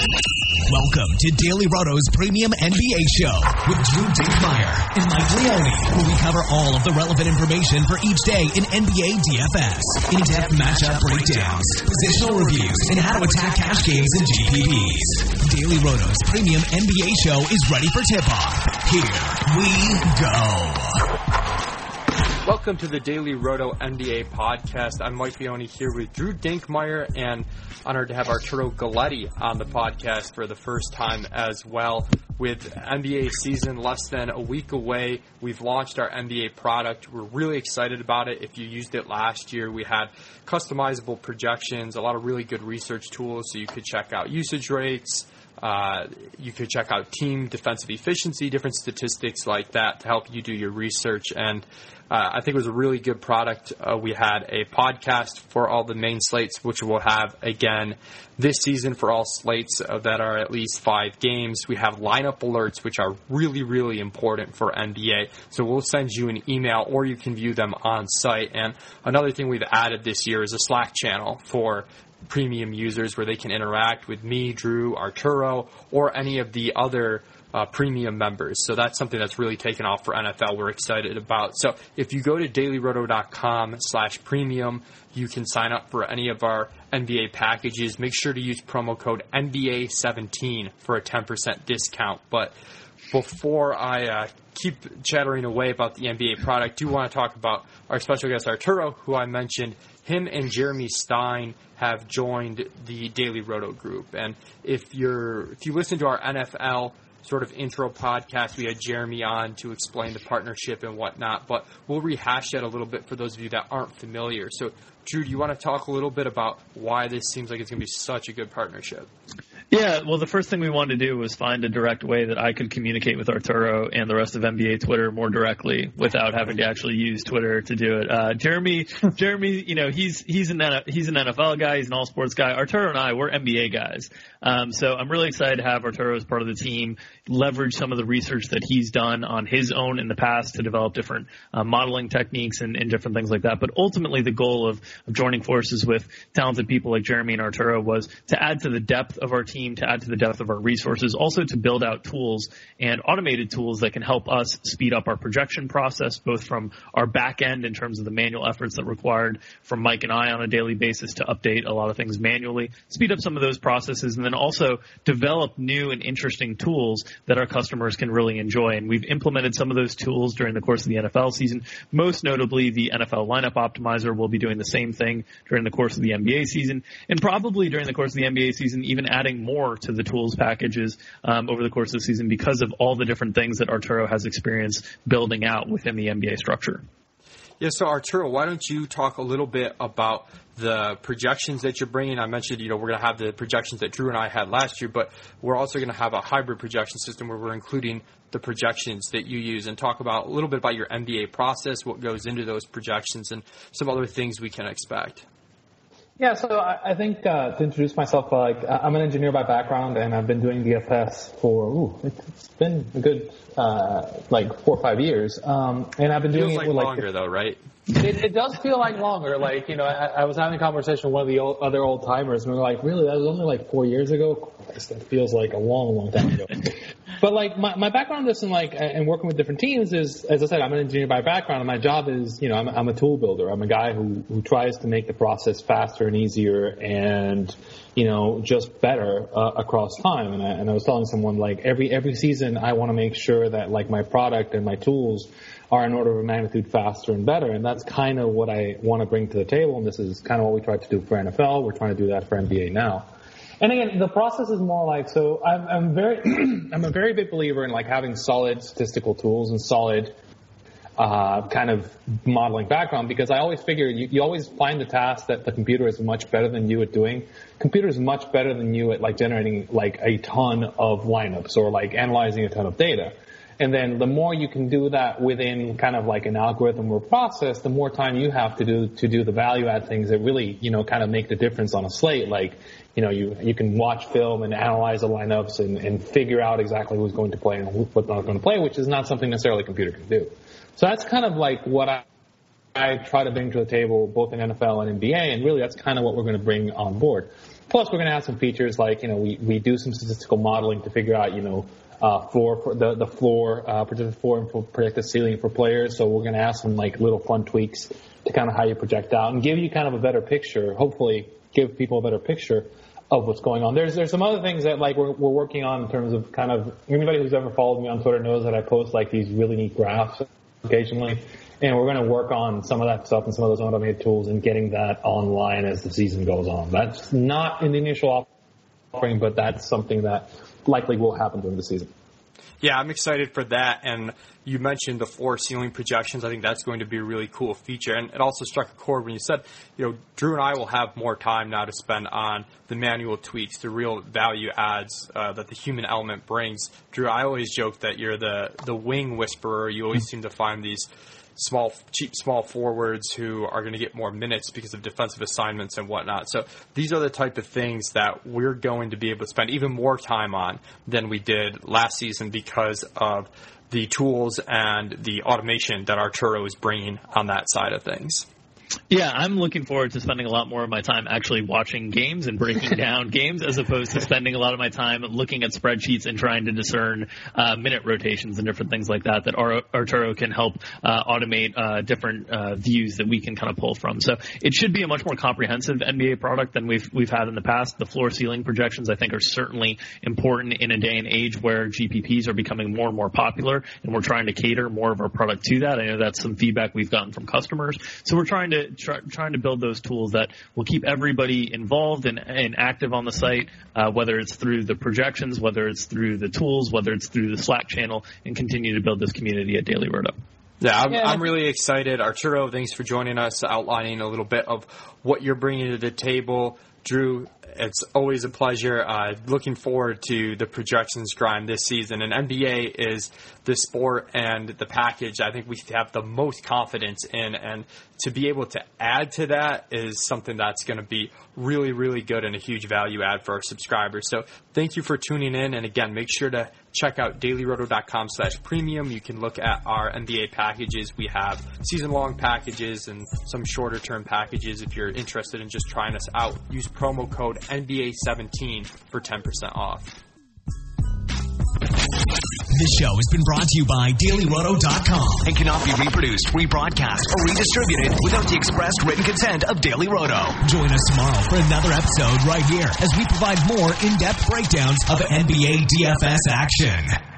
Welcome to Daily Roto's premium NBA show with Drew Dinkmeyer and Mike Leone, where we cover all of the relevant information for each day in NBA DFS. In-depth matchup breakdowns, positional reviews, and how to attack cash games and GPPs. Daily Roto's premium NBA show is ready for tip-off. Here we go. Welcome to the Daily Roto NBA podcast. I'm Mike Leone here with Drew Dinkmeyer and honored to have Arturo Galletti on the podcast for the first time as well. With NBA season less than a week away, we've launched our NBA product. We're really excited about it. If you used it last year, we had customizable projections, a lot of really good research tools so you could check out usage rates, uh, you could check out team defensive efficiency, different statistics like that to help you do your research. And uh, I think it was a really good product. Uh, we had a podcast for all the main slates, which we'll have again this season for all slates uh, that are at least five games. We have lineup alerts, which are really, really important for NBA. So we'll send you an email or you can view them on site. And another thing we've added this year is a Slack channel for premium users where they can interact with me, Drew, Arturo, or any of the other uh, premium members. So that's something that's really taken off for NFL. We're excited about. So if you go to dailyroto.com slash premium, you can sign up for any of our NBA packages. Make sure to use promo code NBA17 for a 10% discount. But before I uh, keep chattering away about the NBA product, I do want to talk about our special guest Arturo, who I mentioned. Him and Jeremy Stein have joined the Daily Roto group, and if you're if you listen to our NFL sort of intro podcast. We had Jeremy on to explain the partnership and whatnot, but we'll rehash that a little bit for those of you that aren't familiar. So, Drew, do you want to talk a little bit about why this seems like it's going to be such a good partnership? Yeah, well, the first thing we wanted to do was find a direct way that I could communicate with Arturo and the rest of NBA Twitter more directly without having to actually use Twitter to do it. Uh, Jeremy, Jeremy, you know, he's he's an he's an NFL guy, he's an all sports guy. Arturo and I, we're NBA guys. Um, so I'm really excited to have Arturo as part of the team, leverage some of the research that he's done on his own in the past to develop different uh, modeling techniques and, and different things like that. But ultimately, the goal of, of joining forces with talented people like Jeremy and Arturo was to add to the depth of our team team to add to the depth of our resources, also to build out tools and automated tools that can help us speed up our projection process, both from our back end in terms of the manual efforts that required from Mike and I on a daily basis to update a lot of things manually, speed up some of those processes, and then also develop new and interesting tools that our customers can really enjoy. And we've implemented some of those tools during the course of the NFL season. Most notably, the NFL lineup optimizer will be doing the same thing during the course of the NBA season, and probably during the course of the NBA season, even adding more to the tools packages um, over the course of the season because of all the different things that Arturo has experienced building out within the NBA structure. Yeah, so Arturo, why don't you talk a little bit about the projections that you're bringing? I mentioned, you know, we're going to have the projections that Drew and I had last year, but we're also going to have a hybrid projection system where we're including the projections that you use and talk about a little bit about your NBA process, what goes into those projections, and some other things we can expect. Yeah, so I, I think uh, to introduce myself, uh, like I'm an engineer by background, and I've been doing DFS for ooh, it's been a good uh, like four or five years. Um, and I've been doing Feels it like like longer though, right? It, it does feel like longer. Like you know, I, I was having a conversation with one of the old, other old timers, and we are like, "Really? That was only like four years ago." Christ, that feels like a long, long time ago. But like my, my background is in like and working with different teams is as I said I'm an engineer by background and my job is you know I'm, I'm a tool builder. I'm a guy who who tries to make the process faster and easier and you know just better uh, across time. And I, and I was telling someone like every every season I want to make sure that like my product and my tools are an order of magnitude faster and better. And that's kind of what I want to bring to the table and this is kind of what we tried to do for NFL we're trying to do that for NBA now. And again, the process is more like so. I'm, I'm very, I'm a very big believer in like having solid statistical tools and solid uh, kind of modeling background because I always figure you, you always find the task that the computer is much better than you at doing. Computer is much better than you at like generating like a ton of lineups or like analyzing a ton of data. And then the more you can do that within kind of like an algorithm or process, the more time you have to do to do the value add things that really, you know, kind of make the difference on a slate. Like, you know, you, you can watch film and analyze the lineups and, and figure out exactly who's going to play and who's not going to play, which is not something necessarily a computer can do. So that's kind of like what I, I try to bring to the table both in NFL and NBA, and really that's kind of what we're going to bring on board. Plus, we're going to have some features like you know we we do some statistical modeling to figure out you know uh, floor for the the floor uh, projected floor and projected ceiling for players. So we're going to have some like little fun tweaks to kind of how you project out and give you kind of a better picture. Hopefully, give people a better picture of what's going on. There's there's some other things that like we're we're working on in terms of kind of anybody who's ever followed me on Twitter knows that I post like these really neat graphs occasionally. And we're going to work on some of that stuff and some of those automated tools and getting that online as the season goes on. That's not in the initial offering, but that's something that likely will happen during the season. Yeah, I'm excited for that. And you mentioned the floor ceiling projections. I think that's going to be a really cool feature. And it also struck a chord when you said, you know, Drew and I will have more time now to spend on the manual tweaks, the real value adds uh, that the human element brings. Drew, I always joke that you're the the wing whisperer. You always seem to find these small, cheap, small forwards who are going to get more minutes because of defensive assignments and whatnot. So these are the type of things that we're going to be able to spend even more time on than we did last season because of the tools and the automation that Arturo is bringing on that side of things. Yeah, I'm looking forward to spending a lot more of my time actually watching games and breaking down games as opposed to spending a lot of my time looking at spreadsheets and trying to discern uh, minute rotations and different things like that that Arturo can help uh, automate uh, different uh, views that we can kind of pull from. So it should be a much more comprehensive NBA product than we've we've had in the past. The floor ceiling projections I think are certainly important in a day and age where GPPs are becoming more and more popular and we're trying to cater more of our product to that. I know that's some feedback we've gotten from customers. So we're trying to try, trying to build those tools that will keep everybody involved and, and active on the site, uh, whether it's through the projections, whether it's through the tools, whether it's through the Slack channel, and continue to build this community at Daily Roto. Yeah, I'm, yeah. I'm really excited. Arturo, thanks for joining us, outlining a little bit of what you're bringing to the table. Drew, it's always a pleasure. Uh, looking forward to the projections grind this season. And NBA is the sport and the package I think we have the most confidence in. And to be able to add to that is something that's going to be really, really good and a huge value add for our subscribers. So thank you for tuning in. And again, make sure to check out dailyroto.com slash premium. You can look at our NBA packages. We have season long packages and some shorter term packages. If you're interested in just trying us out, use promo code NBA17 for 10% off. This show has been brought to you by DailyRoto.com and cannot be reproduced, rebroadcast, or redistributed without the expressed written consent of Daily Roto. Join us tomorrow for another episode right here as we provide more in-depth breakdowns of NBA DFS action.